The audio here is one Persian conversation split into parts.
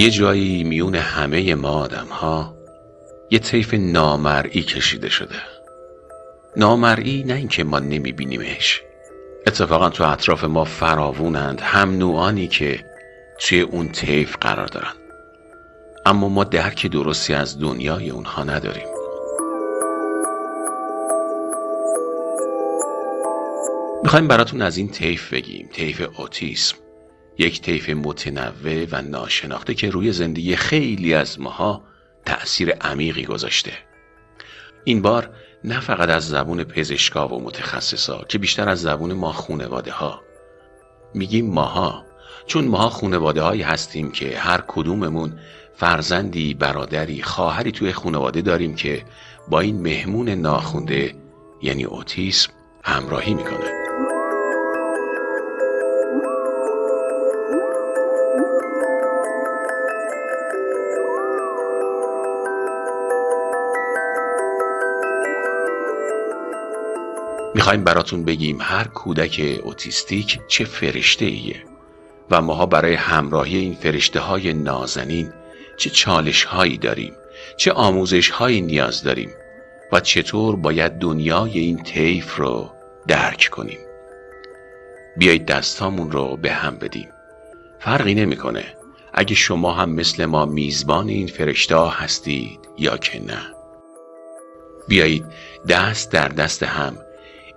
یه جایی میون همه ما آدم ها یه طیف نامرئی کشیده شده. نامرئی نه اینکه ما نمیبینیمش. اتفاقا تو اطراف ما فراوونند هم نوعانی که توی اون طیف قرار دارن. اما ما درک درستی از دنیای اونها نداریم. می‌خوایم براتون از این طیف بگیم طیف اوتیسم. یک طیف متنوع و ناشناخته که روی زندگی خیلی از ماها تأثیر عمیقی گذاشته. این بار نه فقط از زبون پزشکا و متخصصا که بیشتر از زبون ما خونواده ها میگیم ماها چون ماها خونواده هایی هستیم که هر کدوممون فرزندی برادری خواهری توی خونواده داریم که با این مهمون ناخونده یعنی اوتیسم همراهی می‌کنه. می‌خوایم براتون بگیم هر کودک اوتیستیک چه فرشته ایه و ماها برای همراهی این فرشته های نازنین چه چالش هایی داریم چه آموزش هایی نیاز داریم و چطور باید دنیای این طیف رو درک کنیم. بیایید دستامون رو به هم بدیم. فرقی نمی‌کنه اگه شما هم مثل ما میزبان این فرشته هستید یا که نه. بیایید دست در دست هم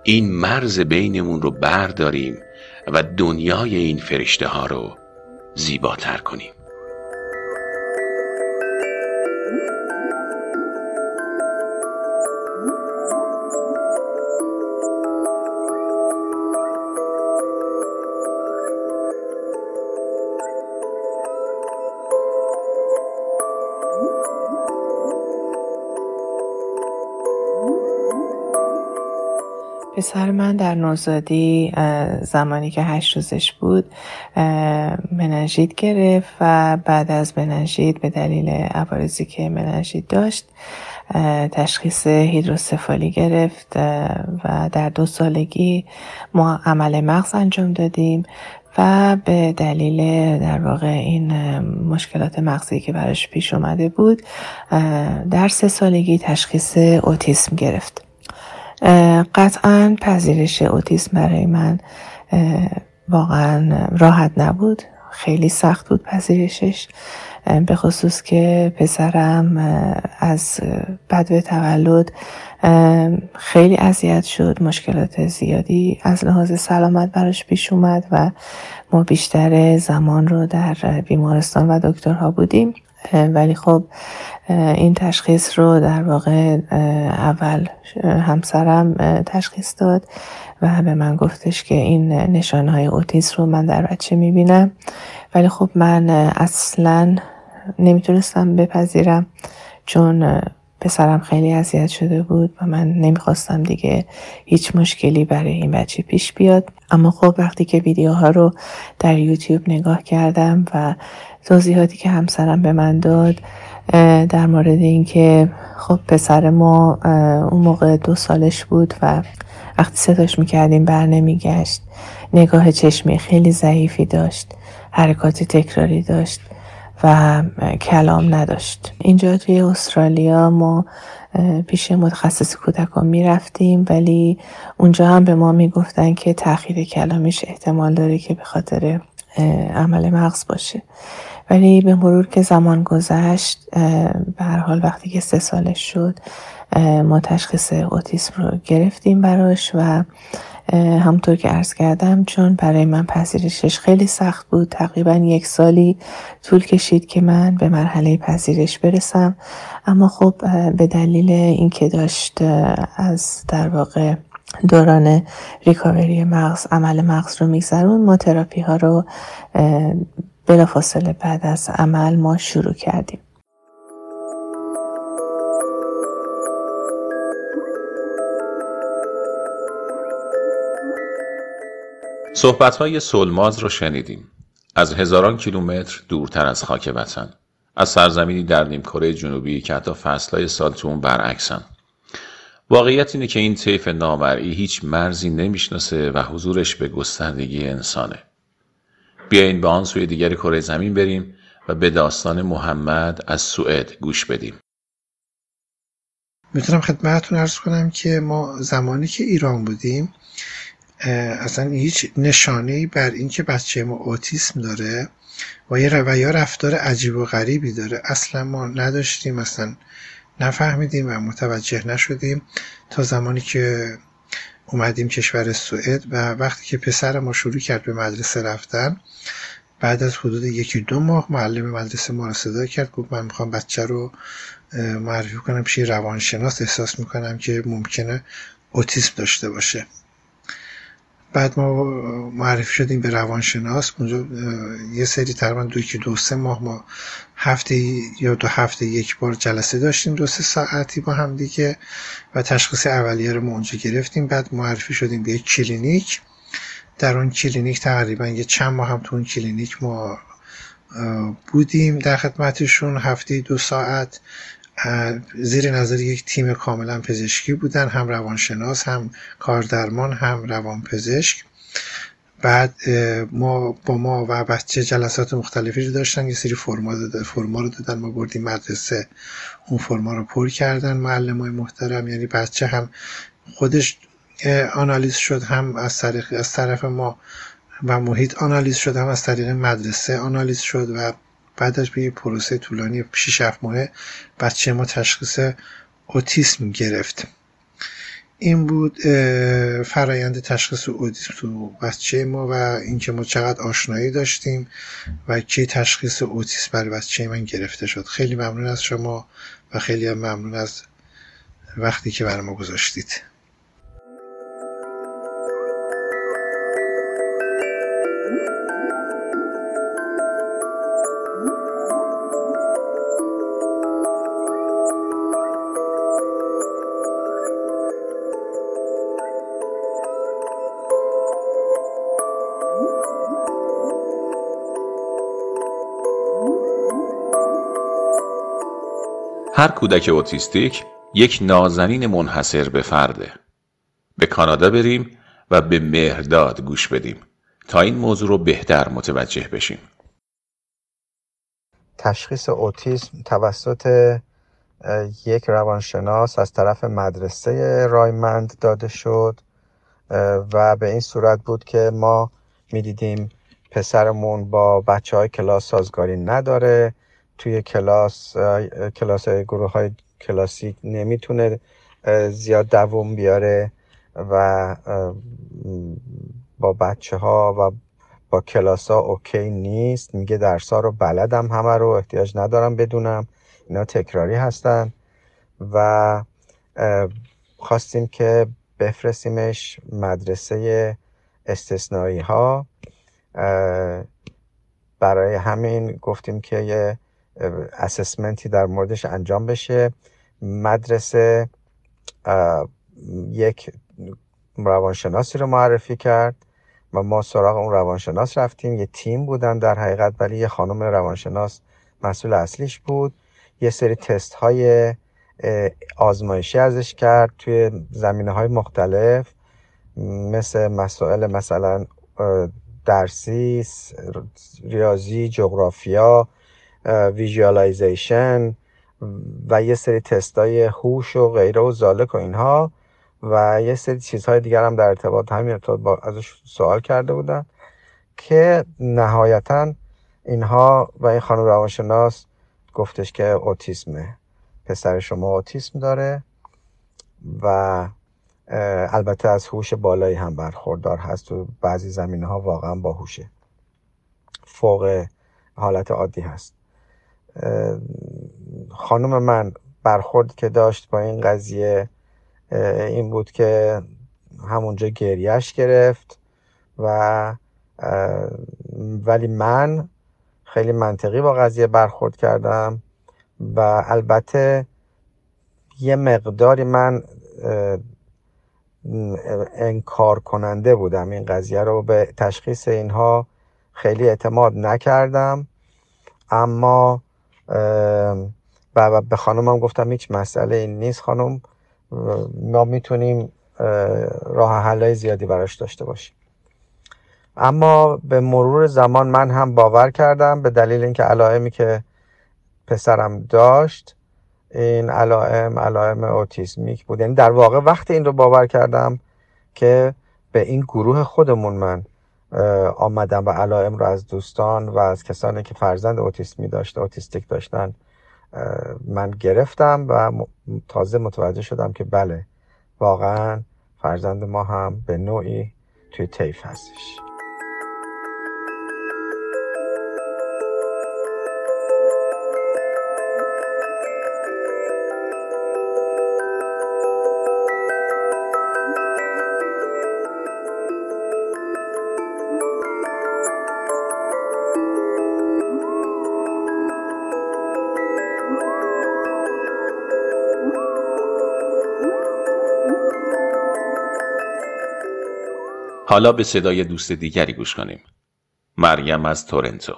این مرز بینمون رو برداریم و دنیای این فرشته ها رو زیباتر کنیم. پسر من در نوزادی زمانی که هشت روزش بود مننژیت گرفت و بعد از مننژیت به دلیل عوارضی که مننژیت داشت تشخیص هیدروسفالی گرفت و در دو سالگی ما عمل مغز انجام دادیم و به دلیل در واقع این مشکلات مغزی که براش پیش اومده بود در سه سالگی تشخیص اوتیسم گرفت. قطعا پذیرش اوتیسم برای من واقعا راحت نبود. خیلی سخت بود پذیرشش به خصوص که پسرم از بدو تولد خیلی اذیت شد. مشکلات زیادی از لحاظ سلامت براش پیش اومد و ما بیشتر زمان رو در بیمارستان و دکترها بودیم. ولی خب این تشخیص رو در واقع اول همسرم تشخیص داد و به من گفتش که این نشانهای اوتیسم رو من در بچه می‌بینم. ولی خب من اصلا نمی‌تونستم بپذیرم چون پسرم خیلی اذیت شده بود و من نمی‌خواستم دیگه هیچ مشکلی برای این بچه پیش بیاد. اما خب وقتی که ویدیوها رو در یوتیوب نگاه کردم و توضیحاتی که همسرم به من داد در مورد اینکه خب پسر ما اون موقع دو سالش بود و وقتی صداش می‌کردیم بر نمیگشت نگاه چشمی خیلی ضعیفی داشت حرکات تکراری داشت. و کلام نداشت. اینجا توی استرالیا ما پیش متخصص کودکان می‌رفتیم ولی اونجا هم به ما می‌گفتن که تاخیر کلامیش احتمال داره که به خاطر عمل مغز باشه. ولی به مرور که زمان گذشت به هر حال وقتی که سه سالش شد ما تشخیص اوتیسم رو گرفتیم براش و همطور که عرض کردم چون برای من پذیرشش خیلی سخت بود. تقریبا یک سالی طول کشید که من به مرحله پذیرش برسم. اما خب به دلیل اینکه داشت از در واقع دوران ریکاوری مغز عمل مغز رو میگذرون ما تراپی ها رو بلافاصله بعد از عمل ما شروع کردیم. صحبت های سلماز رو شنیدیم. از هزاران کیلومتر دورتر از خاک وطن. از سرزمینی در نیمکره جنوبی که حتی فصلهای سال تو اون برعکسن. واقعیت اینه که این طیف نامرئی هیچ مرزی نمی‌شناسه و حضورش به گستردگی انسانه. بیاین به آن سوی دیگر کره زمین بریم و به داستان محمد از سوئد گوش بدیم. می‌تونم خدمتتون ارز کنم که ما زمانی که ایران بودیم اصلا هیچ نشانه بر اینکه بچه ما اوتیسم داره و یا رفتار عجیب و غریبی داره. اصلا ما نداشتیم اصلا نفهمیدیم و متوجه نشدیم. تا زمانی که اومدیم کشور سوئد و وقتی که پسر ما شروع کرد به مدرسه رفتن بعد از حدود یکی دو ماه معلم مدرسه ما رو صدا کرد گفت من می‌خوام بچه رو معرفی کنم پیش روانشناس احساس می‌کنم که ممکنه اوتیسم داشته باشه. بعد ما معرفی شدیم به روانشناس. اونجا یه سری تقریبا دو که دو سه ماه ما هفته یا دو هفته یک بار جلسه داشتیم دو سه ساعتی با هم دیگه و تشخیص اولیه رو ما اونجا گرفتیم. بعد معرفی شدیم به یک کلینیک. در اون کلینیک تقریبا یه چند ماه هم تو اون کلینیک ما بودیم در خدمتشون. هفته دو ساعت. زیر نظر یک تیم کاملا پزشکی بودن هم روانشناس هم کاردرمان هم روانپزشک. بعد ما با ما و بچه جلسات مختلفی رو داشتن یه سری فرما, فرما رو دادن. ما بردیم مدرسه اون فرما رو پر کردن. معلم های محترم یعنی بچه هم خودش آنالیز شد هم از از طرف ما و محیط آنالیز شد هم از طریق مدرسه آنالیز شد و بعدش به یه پروسه طولانی 6 7 ماه بچه ما تشخیص اوتیسم گرفت این بود فرایند تشخیص اوتیسم. تو بچه ما و اینکه ما چقدر آشنایی داشتیم و کی تشخیص اوتیسم برای بچه من گرفته شد. خیلی ممنون از شما و خیلی ممنون از وقتی که برای ما گذاشتید. هر کودک اوتیستیک یک نازنین منحصر به فرده به کانادا بریم و به مهرداد گوش بدیم تا این موضوع رو بهتر متوجه بشیم. تشخیص اوتیسم توسط یک روانشناس از طرف مدرسه رایمند داده شد و به این صورت بود که ما می‌دیدیم پسرمون با بچه های کلاس سازگاری نداره. توی کلاس کلاس گروه های کلاسیک نمی‌تونه زیاد دووم بیاره و با بچه ها و با کلاس ها اوکی نیست. میگه درس ها رو بلدم همه رو احتیاج ندارم بدونم. اینا تکراری هستن و خواستیم که بفرستیمش مدرسه استثنایی ها برای همین گفتیم که یه اسسمنتی در موردش انجام بشه. مدرسه یک روانشناسی رو معرفی کرد و ما سراغ اون روانشناس رفتیم. یه تیم بودن در حقیقت ولی یه خانم روانشناس مسئول اصلیش بود. یه سری تست های آزمایشی ازش کرد توی زمینه های مختلف مثل مسائل مثلا درسی ریاضی جغرافیا visualization و یه سری تستای هوش و غیره و ذالک و اینها و یه سری چیزهای دیگر هم در ارتباط همین ارتباط با ازش سوال کرده بودن که نهایتا اینها و این خانم روانشناس گفتش که اوتیسمه. پسر شما اوتیسم داره و البته از هوش بالایی هم برخوردار هست و بعضی زمینه ها واقعا باهوشه. فوق حالت عادی هست. خانم من برخورد که داشت با این قضیه این بود که همونجا گریهش گرفت و ولی من خیلی منطقی با قضیه برخورد کردم و البته یه مقداری من انکار کننده بودم. این قضیه رو به تشخیص اینها خیلی اعتماد نکردم. اما و به خانمم گفتم هیچ مسئله این نیست. خانم ما می‌تونیم راه حلای زیادی براش داشته باشیم. اما به مرور زمان من هم باور کردم به دلیل اینکه علائمی که پسرم داشت این علائم علائم اوتیسمیک بود. یعنی در واقع وقتی این رو باور کردم که به این گروه خودمون من آمدم و علائم رو از دوستان و از کسانی که فرزند اوتیسمی داشته اوتیستیک داشتن من گرفتم و تازه متوجه شدم که بله واقعا فرزند ما هم به نوعی توی تیف هستش. حالا به صدای دوست دیگری گوش کنیم. مریم از تورنتو.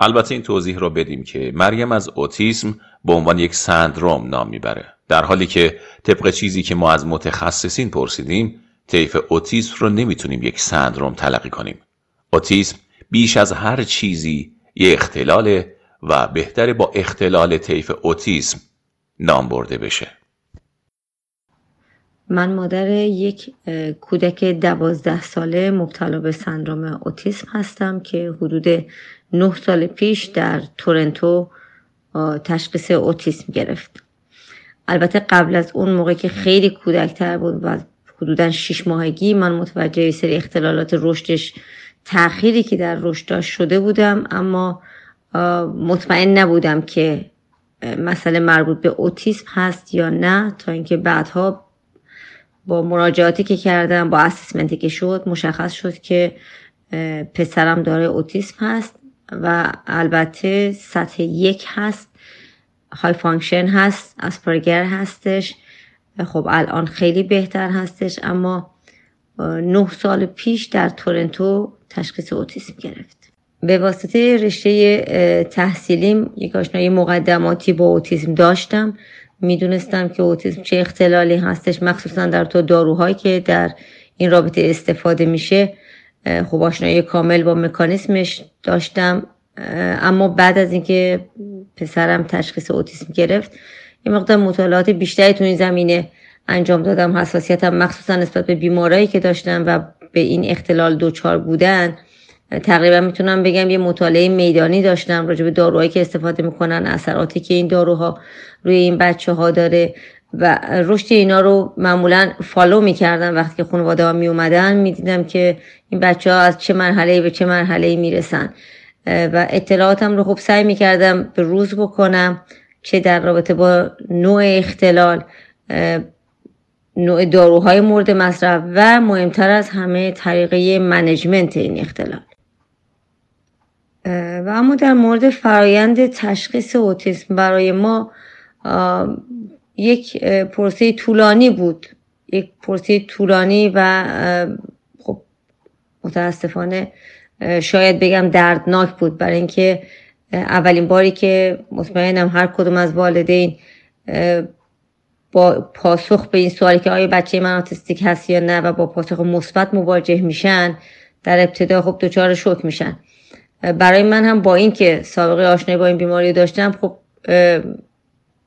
البته این توضیح رو بدیم که مریم از اوتیسم به عنوان یک سندروم نام می‌بره. در حالی که طبق چیزی که ما از متخصصین پرسیدیم، طیف اوتیسم رو نمی‌تونیم یک سندروم تلقی کنیم. اوتیسم بیش از هر چیزی یک اختلاله و بهتره با اختلال طیف اوتیسم نام برده بشه. من مادر یک کودک دوازده ساله مبتلا به سندروم اوتیسم هستم که حدود نه سال پیش در تورنتو تشخیص اوتیسم گرفت. البته قبل از اون موقع که خیلی کودکتر بود و حدودا شیش ماهگی من متوجه سری اختلالات رشدش تأخیری که در رشدش شده بودم اما مطمئن نبودم که مسئله مربوط به اوتیسم هست یا نه تا اینکه بعدها با مراجعاتی که کردم با assessment ی که شد مشخص شد که پسرم دارای اوتیسم هست و البته سطح یک هست high function هست آسپرگر هستش. خب الان خیلی بهتر هستش اما نه سال پیش در تورنتو تشخیص اوتیسم گرفت. به واسطه رشته تحصیلیم یک آشنایی مقدماتی با اوتیسم داشتم. می‌دونستم که اوتیسم چه اختلالی هستش مخصوصا در تو داروهایی که در این رابطه استفاده میشه. خب آشنایی کامل با مکانیسمش داشتم. اما بعد از اینکه پسرم تشخیص اوتیسم گرفت یه مقدار مطالعات بیشتری تو این زمینه انجام دادم. حساسیتم مخصوصا نسبت به بیمارایی که داشتم و به این اختلال دوچار بودن. تقریبا می‌تونم بگم یه مطالعه میدانی داشتم راجع به داروهایی که استفاده می‌کنن اثراتی که این داروها روی این بچه ها داره و رشد اینا رو معمولا فالو می‌کردم. وقتی که خانواده ها می اومدن می‌دیدم که این بچه ها از چه مرحله به چه مرحله می‌رسن. و اطلاعاتم رو خب سعی می‌کردم به روز بکنم چه در رابطه با نوع اختلال نوع داروهای مورد مصرف و مهمتر از همه طریقه منجمنت این اختلال. و اما در مورد فرایند تشخیص اوتیسم برای ما یک پرسه طولانی بود. یک پرسه طولانی و خب متاسفانه شاید بگم دردناک بود. برای اینکه اولین باری که مطمئنم هر کدوم از والدین با پاسخ به این سوالی که آیا بچه من آتیستیک هست یا نه و با پاسخ مثبت مواجه میشن در ابتدا خب دچار شوک میشن. برای من هم با اینکه سابقه آشنایی با این بیماری داشتم خب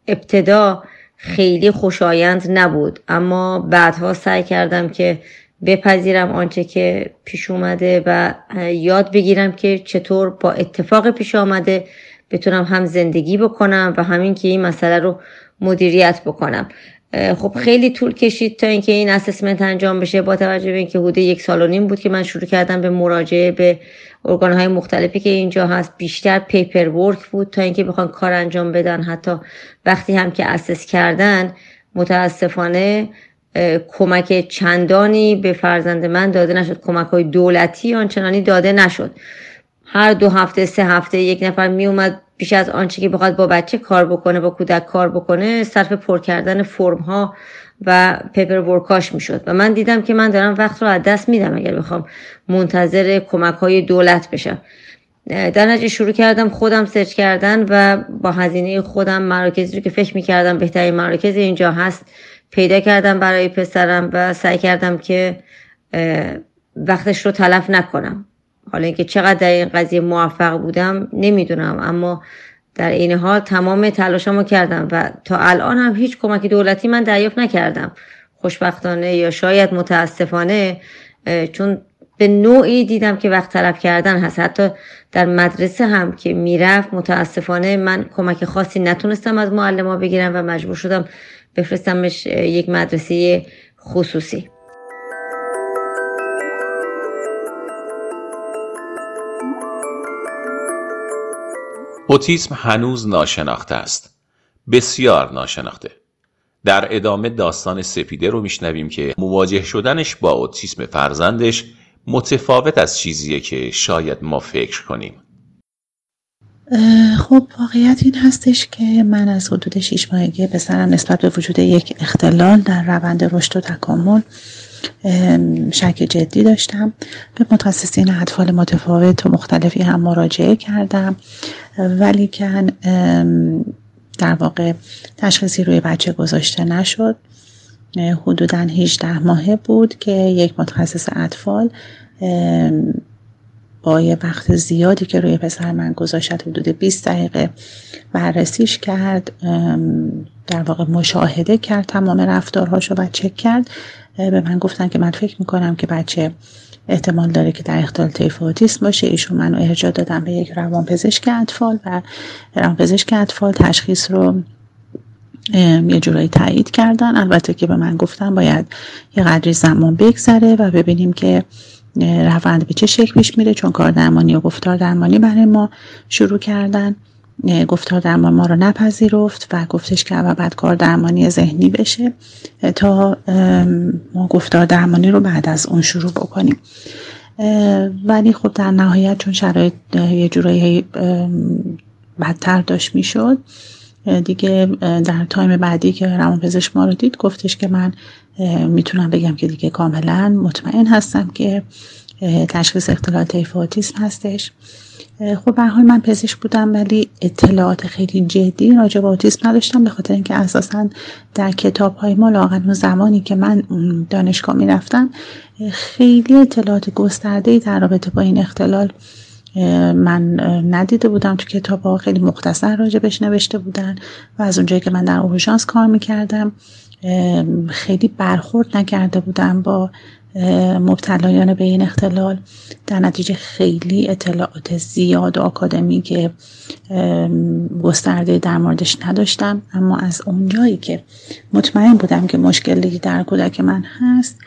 ابتدا خیلی خوشایند نبود. اما بعدها سعی کردم که بپذیرم آنچه که پیش اومده و یاد بگیرم که چطور با اتفاق پیش آمده بتونم هم زندگی بکنم و همین که این مسئله رو مدیریت بکنم. خب خیلی طول کشید تا اینکه این assessment انجام بشه با توجه به اینکه حدود یک سال و نیم بود که من شروع کردم به مراجعه به ارگان های مختلفی که اینجا هست. بیشتر paperwork بود تا اینکه بخوان کار انجام بدن. حتی وقتی هم که assess کردن متاسفانه کمک چندانی به فرزند من داده نشد. کمک های دولتی آنچنانی داده نشد. هر دو هفته سه هفته یک نفر می اومد بیش از آنچه که بخواد با بچه کار بکنه با کودک کار بکنه صرف پر کردن فرم ها و پیپر ورکاش می‌شد. و من دیدم که من دارم وقت رو از دست میدم اگر بخوام منتظر کمک های دولت بشم. در نتیجه شروع کردم خودم سرچ کردن و با هزینه خودم مراکزی رو که فکر می‌کردم بهترین مراکز اینجا هست پیدا کردم برای پسرم و سعی کردم که وقتش رو تلف نکنم. حالا اینکه چقدر در این قضیه موفق بودم نمی‌دونم اما در این حال تمام تلاشمو کردم و تا الان هم هیچ کمک دولتی من دریافت نکردم. خوشبختانه یا شاید متاسفانه چون به نوعی دیدم که وقت طلب کردن هست. حتی در مدرسه هم که می‌رفت متاسفانه من کمک خاصی نتونستم از معلم بگیرم و مجبور شدم بفرستمش یک مدرسه خصوصی. اوتیسم هنوز ناشناخته است. بسیار ناشناخته. در ادامه داستان سپیده رو میشنویم که مواجه شدنش با اوتیسم فرزندش متفاوت از چیزیه که شاید ما فکر کنیم. خب واقعیت این هستش که من از حدود شیش ماهگی پسرم نسبت به وجود یک اختلال در روند رشد و تکامل شک جدی داشتم. به متخصصین اطفال متفاوت و مختلفی هم مراجعه کردم. ولی که در واقع تشخیصی روی بچه گذاشته نشد. حدودا 18 ماهه بود که یک متخصص اطفال با یه وقت زیادی که روی پسر من گذاشت حدود 20 دقیقه بررسیش کرد. در واقع مشاهده کرد تمام رفتارهاشو و چک کرد. به من گفتن که من فکر می‌کنم که بچه احتمال داره که در اختلال طیف باشه. ایشون منو ارجاع دادم به یک روانپزشک اطفال و روانپزشک اطفال تشخیص رو یه جورایی تایید کردن. البته که به من گفتن باید یه قدری زمان بگذره و ببینیم که روند به چه شکل پیش میره چون کار درمانی و گفتار درمانی برای ما شروع کردن. گفتار درمان ما رو نپذیرفت و گفتش که اول بعد کار درمانی ذهنی بشه تا ما گفتار درمانی رو بعد از اون شروع بکنیم. ولی خب در نهایت چون شرایط یه جورایی بدتر داشت می‌شد دیگه در تایم بعدی که روانپزشک ما رو دید گفتش که من می‌تونم بگم که دیگه کاملا مطمئن هستم که تشخیص اختلال طیف اوتیسم هستش. خب به حال من پزشک بودم ولی اطلاعات خیلی جدی راجع به اوتیسم نداشتم به خاطر اینکه اساسا در کتاب های ما لاغن اون زمانی که من دانشگاه می‌رفتم خیلی اطلاعات گسترده در رابطه با این اختلال من ندیده بودم تو کتاب ها خیلی مختصر راجبش نوشته بودن و از اونجایی که من در اورژانس کار می‌کردم خیلی برخورد نکرده بودم با مبتلایان به این اختلال در نتیجه خیلی اطلاعات زیاد و آکادمی که گسترده در موردش نداشتم. اما از اونجایی که مطمئن بودم که مشکلی در کودک من هست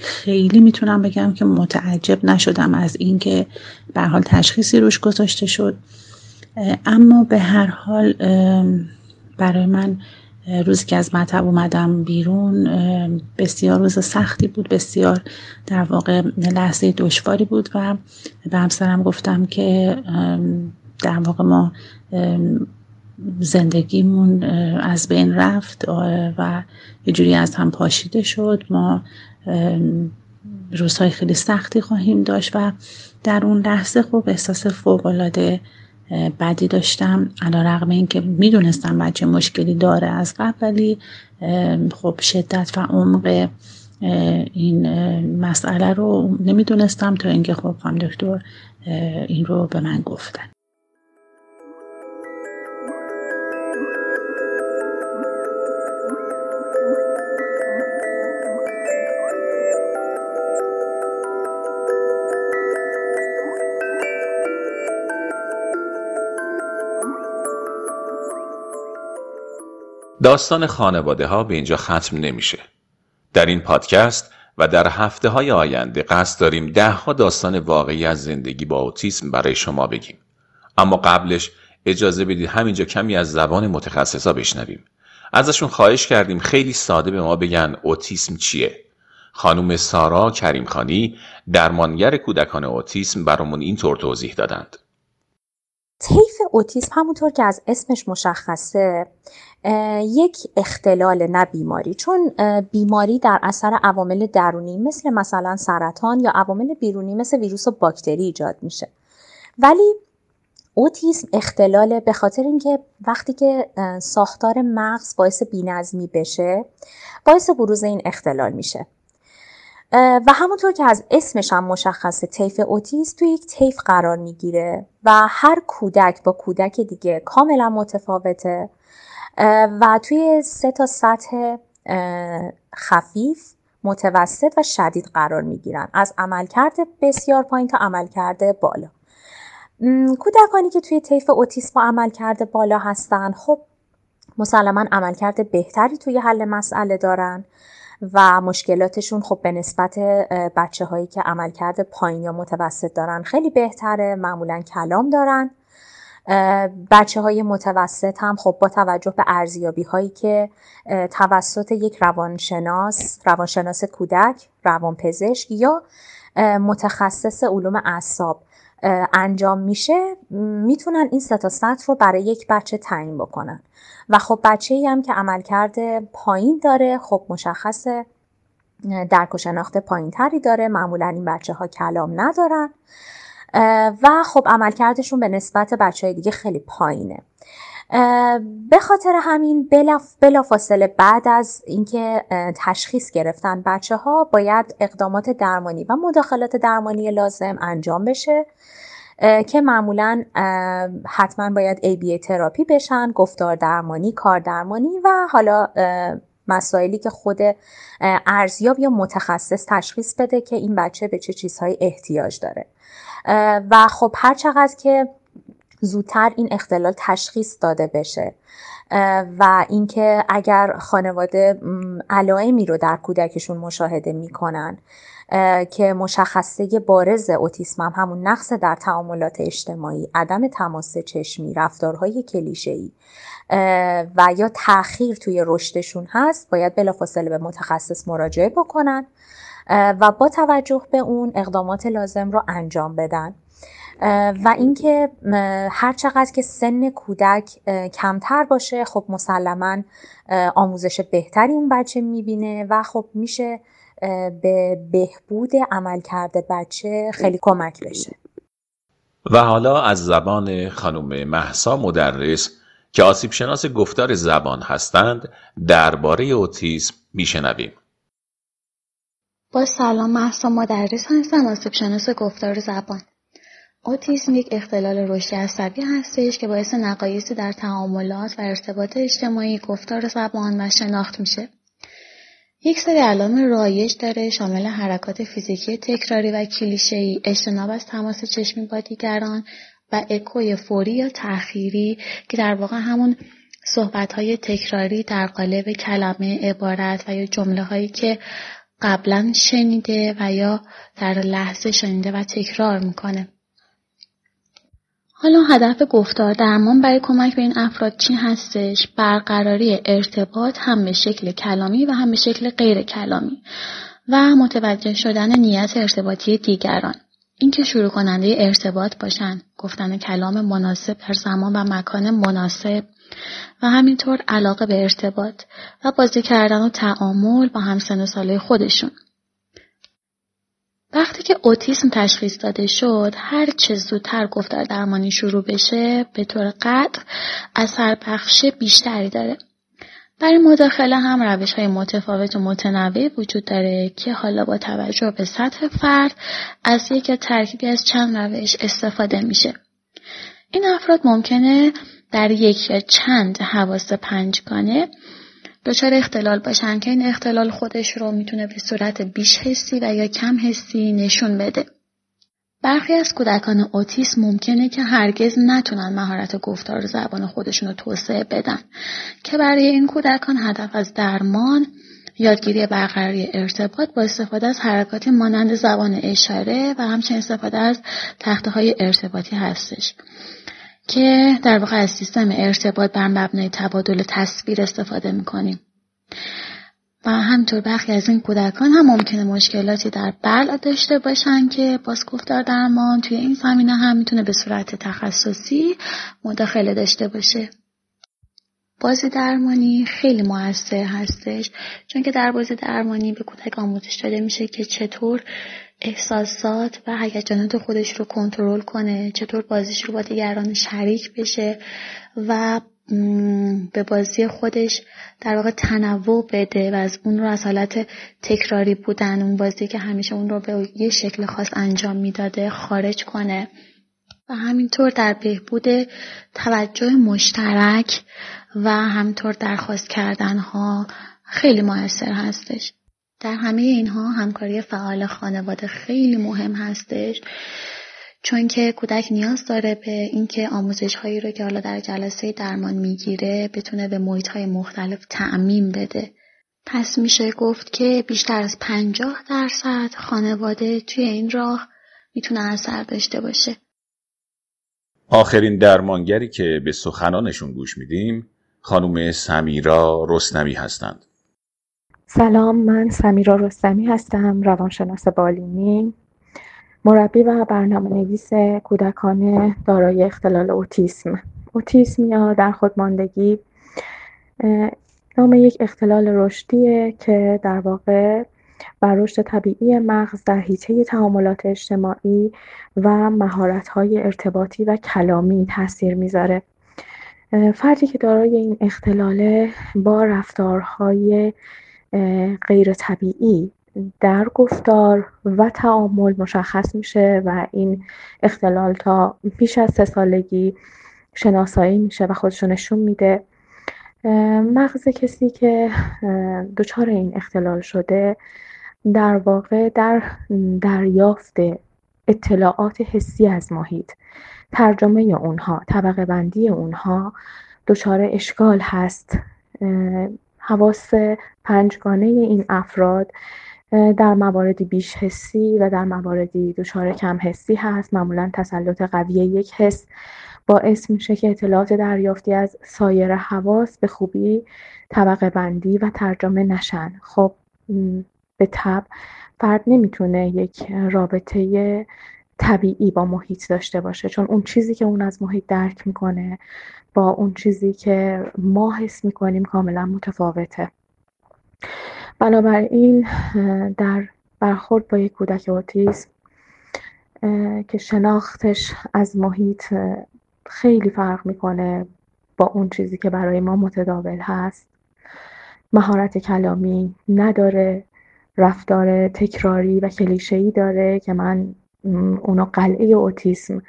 خیلی می‌تونم بگم که متعجب نشدم از اینکه به حال تشخیصی روش گذاشته شد. اما به هر حال برای من روزی که از مطب اومدم بیرون بسیار روز سختی بود بسیار در واقع لحظه دشواری بود و به همسرم گفتم که در واقع ما زندگیمون از بین رفت و یه جوری از هم پاشیده شد. ما روزهای خیلی سختی خواهیم داشت و در اون لحظه خب احساس فوقالعاده بدی داشتم علا رقم این که می‌دونستم بچه مشکلی داره از قبل ولی خب شدت و عمق این مسئله رو نمی‌دونستم تا اینکه خب هم دکتر این رو به من گفتن. داستان خانواده ها به اینجا ختم نمیشه. در این پادکست و در هفته های آینده قصد داریم ده ها داستان واقعی از زندگی با اوتیسم برای شما بگیم. اما قبلش اجازه بدید همینجا کمی از زبان متخصصا بشنویم. ازشون خواهش کردیم خیلی ساده به ما بگن اوتیسم چیه. خانم سارا کریمخانی درمانگر کودکان اوتیسم برامون اینطور توضیح دادند. طیف اوتیسم همونطور که از اسمش مشخصه یک اختلال نه بیماری. چون بیماری در اثر عوامل درونی مثل مثلا سرطان یا عوامل بیرونی مثل ویروس و باکتری ایجاد میشه. ولی اوتیسم اختلاله به خاطر اینکه وقتی که ساختار مغز باعث بینظمی بشه باعث بروز این اختلال میشه. و همونطور که از اسمش هم مشخصه طیف اوتیس توی یک طیف قرار می‌گیره و هر کودک با کودک دیگه کاملا متفاوته. و توی سه تا سطح خفیف متوسط و شدید قرار می‌گیرن. از عملکرد بسیار پایین تا عملکرد بالا. کودکانی که توی طیف اوتیسم و عملکرد بالا هستن خب مسلما عملکرد بهتری توی حل مسئله دارن. و مشکلاتشون خب به نسبت بچه هایی که عملکرد پایین یا متوسط دارن خیلی بهتره معمولا کلام دارن. بچه های متوسط هم خب با توجه به ارزیابی هایی که توسط یک روانشناس روانشناس کودک روانپزشک یا متخصص علوم اعصاب انجام میشه می‌تونن این ستا سطح رو برای یک بچه تعیین بکنن. و خب بچه ای هم که عملکرد پایین داره خب مشخصه درک و شناخت پایین تری داره. معمولا این بچه ها کلام ندارن. و خب عملکردشون به نسبت بچه های دیگه خیلی پایینه. به خاطر همین بلا, فاصله بعد از اینکه تشخیص گرفتن بچه ها باید اقدامات درمانی و مداخلات درمانی لازم انجام بشه که معمولا حتما باید ABA تراپی بشن گفتار درمانی کار درمانی و حالا مسائلی که خود ارزیاب یا متخصص تشخیص بده که این بچه به چه چیزهایی احتیاج داره. و خب هر چقدر که زودتر این اختلال تشخیص داده بشه. و اینکه اگر خانواده علائمی رو در کودکشون مشاهده می‌کنن که مشخصه بارز اوتیسم هم همون نقص در تعاملات اجتماعی عدم تماس چشمی رفتارهای کلیشه‌ای و یا تاخیر توی رشدشون هست باید بلافاصله به متخصص مراجعه بکنن و با توجه به اون اقدامات لازم رو انجام بدن. و اینکه هر چقدر که سن کودک کمتر باشه خب مسلما آموزش بهتری اون بچه می‌بینه و خب میشه به بهبود عملکرد بچه خیلی کمک بشه. و حالا از زبان خانم محسا مدرس که آسیب شناس گفتار زبان هستند درباره اوتیسم میشنویم. با سلام محسا مدرس هستم آسیب شناس گفتار زبان. اوتیسم یک اختلال رشدی عصبی هستش که باعث نقایصی در تعاملات و ارتباط اجتماعی گفتار زبان و شناخت میشه یک سری علائم رایج داره شامل حرکات فیزیکی تکراری و کلیشه‌ای اجتناب از تماس چشمی با دیگران و اکوی فوری یا تأخیری که در واقع همون صحبت های تکراری در قالب کلمه عبارت و یا جمله هایی که قبلا شنیده و یا در لحظه شنیده و تکرار می‌کنه. حالا هدف گفتار درمان برای کمک به این افراد چی هستش؟ برقراری ارتباط هم به شکل کلامی و هم به شکل غیر کلامی و متوجه شدن نیت ارتباطی دیگران. اینکه شروع کننده ارتباط باشن، گفتن کلام مناسب در زمان و مکان مناسب و همینطور علاقه به ارتباط و بازی کردن و تعامل با همسن و ساله خودشون. وقتی که اوتیسم تشخیص داده شد هر چه زودتر گفتار درمانی شروع بشه به طور قطع اثر بخش بیشتری داره. برای مداخله هم روش های متفاوت و متنوعی وجود داره که حالا با توجه به سطح فرد از یک ترکیبی از چند روش استفاده میشه. این افراد ممکنه در یک یا چند حواس پنجگانه دچار اختلال باشن که این اختلال خودش رو می‌تونه به صورت بیش حسی و یا کم حسی نشون بده. برخی از کودکان اوتیسم ممکنه که هرگز نتونن مهارت گفتار زبان خودشون رو توسعه بدن که برای این کودکان هدف از درمان یادگیری برقراری ارتباط با استفاده از حرکات مانند زبان اشاره و همچنین استفاده از تخته های ارتباطی هستش. که در واقع از سیستم ارتباط بر مبنای تبادل تصویر استفاده می‌کنیم. و همطور برخی از این کودکان هم ممکنه مشکلاتی در بلع داشته باشن که باز گفتار درمان توی این زمینه هم می‌تونه به صورت تخصصی مداخله داشته باشه. بازی درمانی خیلی موثر هستش چون که در بازی درمانی به کودک آموزش داده میشه که چطور احساسات و هیجانات خودش رو کنترل کنه چطور بازیش رو با دیگران شریک بشه و به بازی خودش در واقع تنوع بده و از اون رو از حالت تکراری بودن اون بازی که همیشه اون رو به یه شکل خاص انجام می‌داده خارج کنه. و همینطور در بهبود توجه مشترک و همینطور درخواست کردن ها خیلی موثر هستش. در همه اینها همکاری فعال خانواده خیلی مهم هستش چون که کودک نیاز داره به اینکه آموزش هایی رو که حالا در جلسه درمان می‌گیره بتونه به محیط های مختلف تعمین بده. پس میشه گفت که بیشتر از پنجاه درصد خانواده توی این راه می‌تونه اثر داشته باشه. آخرین درمانگری که به سخنانشون گوش میدیم خانم سمیرا رستمی هستند. سلام من سمیرا رستمی هستم روانشناس بالینی. مربی و برنامه نویس کودکان دارای اختلال اوتیسم. اوتیسم یا در خودماندگی نام یک اختلال رشدیه که در واقع بر رشد طبیعی مغز در حیطه تعاملات اجتماعی و مهارت‌های ارتباطی و کلامی تاثیر می‌ذاره. فردی که دارای این اختلاله با رفتارهای غیر طبیعی در گفتار و تعامل مشخص میشه و این اختلال تا بیش از سه سالگی شناسایی میشه و خودشو نشون میده. مغز کسی که دچار این اختلال شده در واقع در دریافت اطلاعات حسی از محیط ترجمه اونها طبقه بندی اونها دچار اشکال هست. حواس پنجگانه این افراد در مواردی بیش حسی و در مواردی دچار کم حسی هست. معمولا تسلط قوی یک حس باعث میشه که اطلاعات دریافتی از سایر حواس به خوبی طبقه بندی و ترجمه نشن. خب به طب فرد نمی‌تونه یک رابطه طبیعی با محیط داشته باشه. چون اون چیزی که اون از محیط درک می‌کنه با اون چیزی که ما حس می‌کنیم کاملا متفاوته. بنابراین در برخورد با یک کودک اوتیسم که شناختش از محیط خیلی فرق می‌کنه با اون چیزی که برای ما متداول هست. مهارت کلامی نداره رفتار تکراری و کلیشه‌ای داره که من اونو قلعه اوتیسم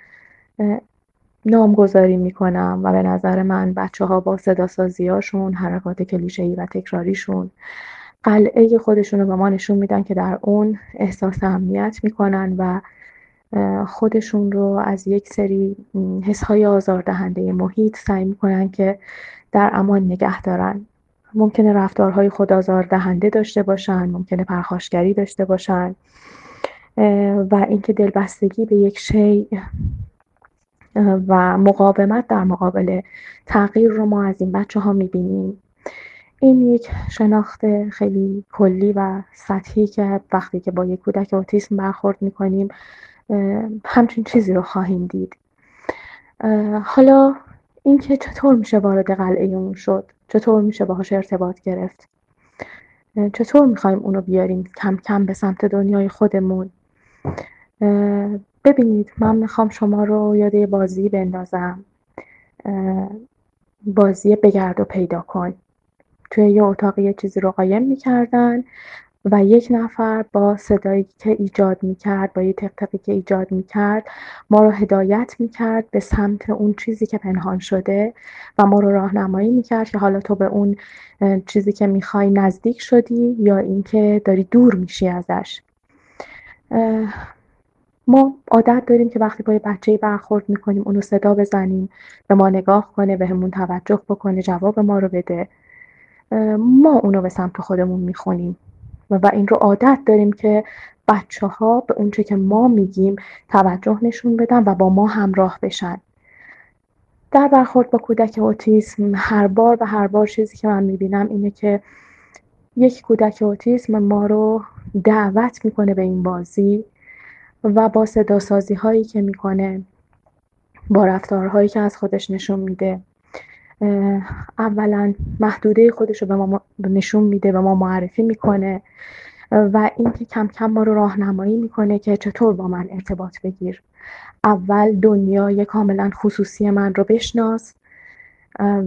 نامگذاری می‌کنم و به نظر من بچه ها با صدا هاشون حرکات کلیشه‌ای و تکراریشون قلعه خودشون رو به ما نشون میدن که در اون احساس امنیت می‌کنن و خودشون رو از یک سری حسهای آزاردهنده محیط سعی می‌کنن که در امان نگه دارن. ممکنه رفتارهای خود آزاردهنده داشته باشن ممکنه پرخاشگری داشته باشن. و اینکه دلبستگی به یک شی و مقاومت در مقابل تغییر رو ما از این بچه ها می‌بینیم. این یک شناخت خیلی کلی و سطحی که وقتی که با یک کودک اوتیسم برخورد می‌کنیم همچین چیزی رو خواهیم دید. حالا اینکه چطور میشه وارد قلعه اون شد؟ چطور میشه باهاش ارتباط گرفت؟ چطور می‌خوایم اونو بیاریم کم کم به سمت دنیای خودمون؟ ببینید من می‌خوام شما رو یاد یه بازی بندازم. بازی بگرد و پیدا کن. توی یه اتاق یه چیزی رو قایم می‌کردن و یک نفر با صدایی که ایجاد می‌کرد با یه تقتقی که ایجاد می‌کرد ما رو هدایت می‌کرد به سمت اون چیزی که پنهان شده و ما رو راهنمایی می‌کرد که حالا تو به اون چیزی که می‌خوای نزدیک شدی یا اینکه داری دور میشی ازش. ما عادت داریم که وقتی با یه بچه برخورد می‌کنیم اونو صدا بزنیم به ما نگاه کنه به همون توجه بکنه جواب ما رو بده. ما اونو به سمت خودمون می‌خونیم. و این رو عادت داریم که بچه ها به اونچه که ما میگیم توجه نشون بدن و با ما همراه بشن. در برخورد با کودک اوتیسم هر بار و هر بار چیزی که من می‌بینم اینه که یک کودک اوتیسم ما رو دعوت می‌کنه به این بازی و با صدا سازی هایی که می‌کنه با رفتارهایی که از خودش نشون میده. اولا محدوده خودش رو به ما نشون میده و ما معرفی می‌کنه و اینکه کم کم ما رو راهنمایی می‌کنه که چطور با من ارتباط بگیر. اول دنیای کاملا خصوصی من رو بشناس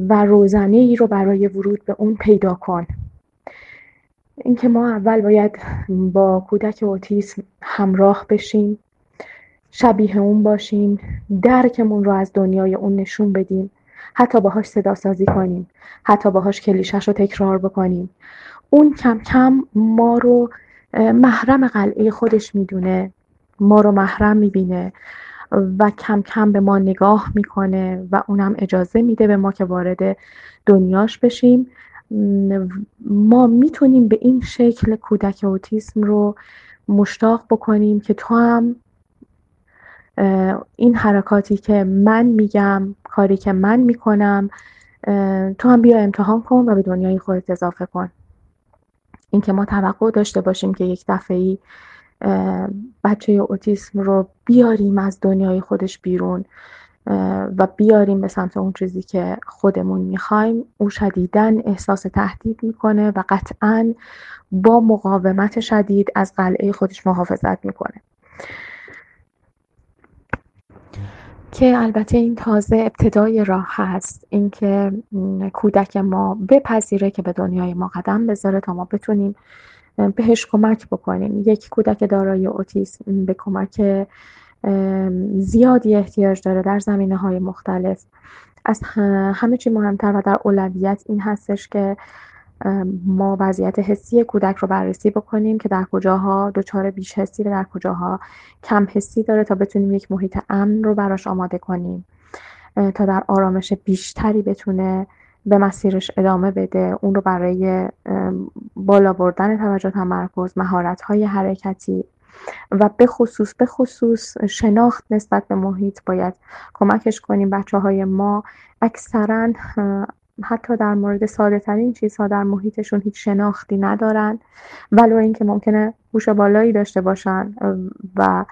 و روزنه ای رو برای ورود به اون پیدا کن. اینکه ما اول باید با کودک اوتیسم همراه بشیم شبیه اون باشیم درکمون رو از دنیای اون نشون بدیم حتی باهاش صدا سازی کنیم حتی باهاش کلیشش رو تکرار بکنیم. اون کم کم ما رو محرم قلعه خودش می‌دونه ما رو محرم می‌بینه و کم کم به ما نگاه می‌کنه و اونم اجازه میده به ما که وارد دنیاش بشیم. ما می‌تونیم به این شکل کودک اوتیسم رو مشتاق بکنیم که تو هم این حرکاتی که من میگم کاری که من می‌کنم تو هم بیا امتحان کن و به دنیای خودت اضافه کن. اینکه ما توقع داشته باشیم که یک دفعه بچه اوتیسم رو بیاریم از دنیای خودش بیرون. و بیاریم به سمت اون چیزی که خودمون می‌خوایم. او شدیدن احساس تهدید می‌کنه و قطعا با مقاومت شدید از قلعه خودش محافظت می‌کنه. که البته این تازه ابتدای راه هست. اینکه کودک ما بپذیره که به دنیای ما قدم بذاره تا ما بتونیم بهش کمک بکنیم. یک کودک دارای اوتیسم به کمک زیادی احتیاج داره در زمینه های مختلف. از همه چی مهمتر و در اولویت این هستش که ما وضعیت حسی کودک رو بررسی بکنیم که در کجاها دچار بیش حسی و در کجاها کم حسی داره تا بتونیم یک محیط امن رو براش آماده کنیم. تا در آرامش بیشتری بتونه به مسیرش ادامه بده. اون رو برای بالا بردن توجه تمرکز مهارت های حرکتی و به خصوص به خصوص شناخت نسبت به محیط باید کمکش کنیم. بچه های ما اکثرا حتی در مورد ساده ترین چیزها در محیطشون هیچ شناختی ندارن. ولو اینکه ممکنه هوش بالایی داشته باشن و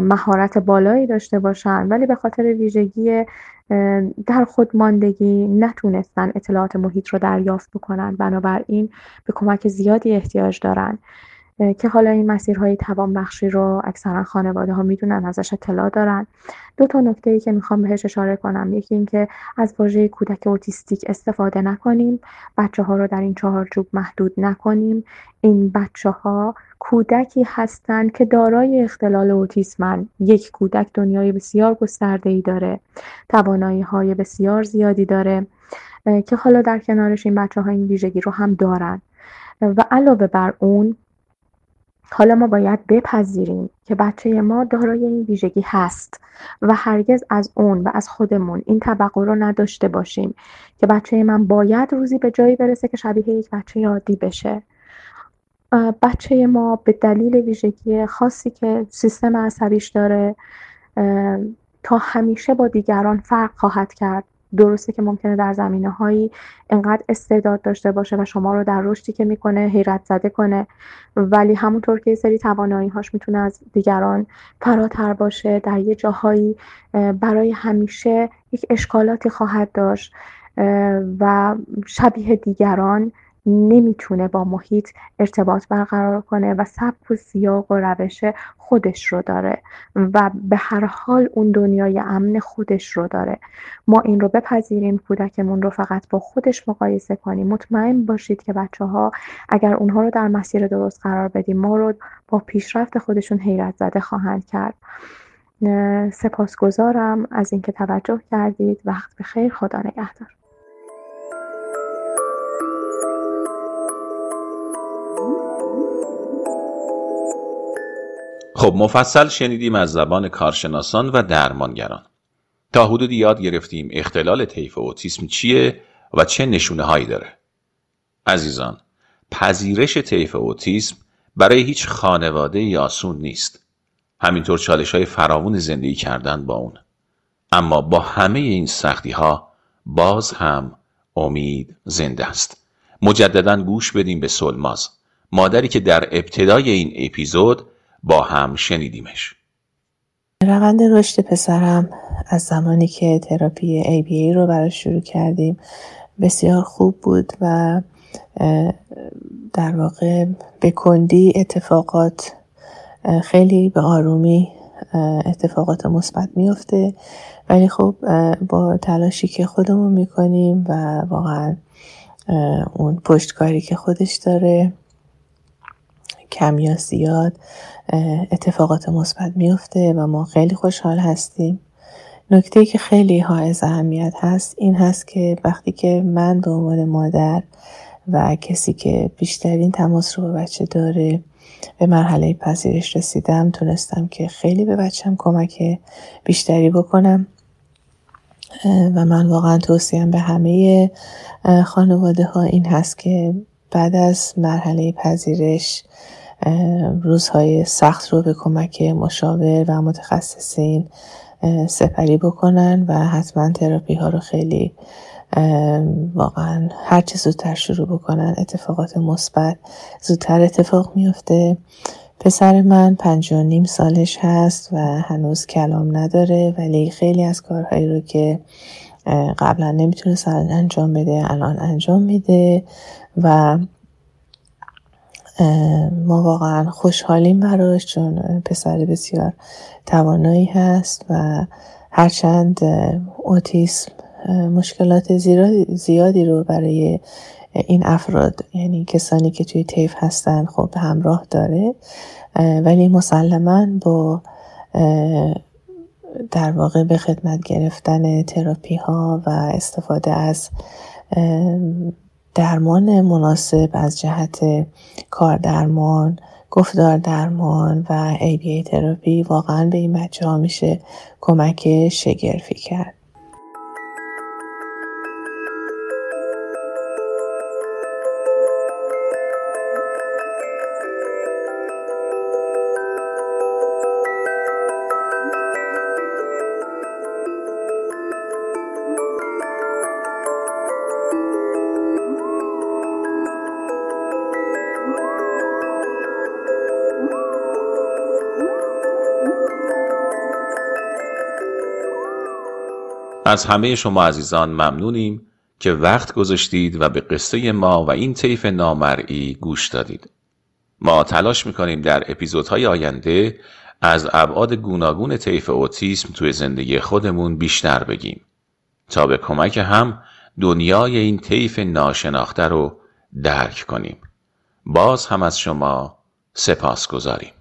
مهارت بالایی داشته باشن ولی به خاطر ویژگی در خود ماندگی نتونستن اطلاعات محیط رو دریافت بکنن. بنابراین به کمک زیادی احتیاج دارن. که حالا این مسیرهای توانبخشی رو اکثرا خانواده ها می‌دونن ازش اطلاع دارن. دو تا نکته ای که می‌خوام بهش اشاره کنم. یکی اینکه از واژه کودک اوتیستیک استفاده نکنیم. بچه ها رو در این چهارچوب محدود نکنیم. این بچه ها کودکی هستند که دارای اختلال اوتیسمن یک کودک دنیای بسیار گسترده ای داره. توانایی های بسیار زیادی داره. که حالا در کنارش این بچه ها این ویژگی رو هم دارن. و علاوه بر اون حالا ما باید بپذیریم که بچه ما دارای این ویژگی هست و هرگز از اون و از خودمون این طبقه رو نداشته باشیم که بچه من باید روزی به جایی برسه که شبیه یک بچه عادی بشه. بچه ما به دلیل ویژگی خاصی که سیستم عصبیش داره تا همیشه با دیگران فرق خواهد کرد. درسته که ممکنه در زمینه هایی انقدر استعداد داشته باشه و شما رو در رشدی که می‌کنه حیرت زده کنه. ولی همونطور که یه سری توانایی هاش می‌تونه از دیگران فراتر باشه در یه جاهایی برای همیشه یک اشکالاتی خواهد داشت و شبیه دیگران نمی‌تونه با محیط ارتباط برقرار کنه و سبک و سیاق و روش خودش رو داره و به هر حال اون دنیای امن خودش رو داره. ما این رو بپذیریم کودکمون رو فقط با خودش مقایسه کنیم. مطمئن باشید که بچه ها اگر اونها رو در مسیر درست قرار بدیم ما رو با پیشرفت خودشون حیرت زده خواهند کرد. سپاسگزارم از اینکه توجه کردید. وقت به خیر. خدا نگهدار. خب مفصل شنیدیم از زبان کارشناسان و درمانگران. تا حدودی یاد گرفتیم اختلال طیف اوتیسم چیه و چه نشونه هایی داره. عزیزان پذیرش طیف اوتیسم برای هیچ خانواده یاسون نیست. همینطور چالش های فراون زندگی کردن با اون. اما با همه این سختی ها باز هم امید زنده است. مجددا گوش بدیم به سلماز مادری که در ابتدای این اپیزود با هم شنیدیمش. روند رشد پسرم از زمانی که تراپی ABA رو براش شروع کردیم بسیار خوب بود و در واقع به کندی اتفاقات خیلی به آرومی اتفاقات مثبت میفته ولی خب با تلاشی که خودمون می‌کنیم و واقعا اون پشتکاری که خودش داره کم یا زیاد اتفاقات مثبت میفته و ما خیلی خوشحال هستیم. نکته که خیلی حائز اهمیت هست این هست که وقتی که من به عنوان مادر و کسی که بیشترین تماس رو به بچه داره به مرحله پذیرش رسیدم تونستم که خیلی به بچم کمک بیشتری بکنم. و من واقعا توصیم به همه خانواده ها این هست که بعد از مرحله پذیرش روزهای سخت رو به کمک مشاور و متخصصین سپری بکنن و حتما تراپی ها رو خیلی واقعا هرچه زودتر شروع بکنن اتفاقات مثبت زودتر اتفاق میفته پسر من پنج و نیم سالش هست و هنوز کلام نداره ولی خیلی از کارهایی رو که قبلا نمی‌تونست انجام بده الان انجام میده و ما واقعا خوشحالیم براش چون پسر بسیار توانایی هست و هرچند اوتیسم مشکلات زیادی رو برای این افراد یعنی کسانی که توی تیف هستن خب همراه داره ولی مسلما با در واقع به خدمت گرفتن تراپی ها و استفاده از درمان مناسب از جهت کار درمان گفتار درمان و ABA تراپی واقعا به این بچه ها میشه کمک شگرفی کرد. از همه شما عزیزان ممنونیم که وقت گذاشتید و به قصه ما و این طیف نامرئی گوش دادید. ما تلاش می‌کنیم در اپیزودهای آینده از ابعاد گوناگون طیف اوتیسم توی زندگی خودمون بیشتر بگیم تا به کمک هم دنیای این طیف ناشناخته رو درک کنیم. باز هم از شما سپاس گذاریم.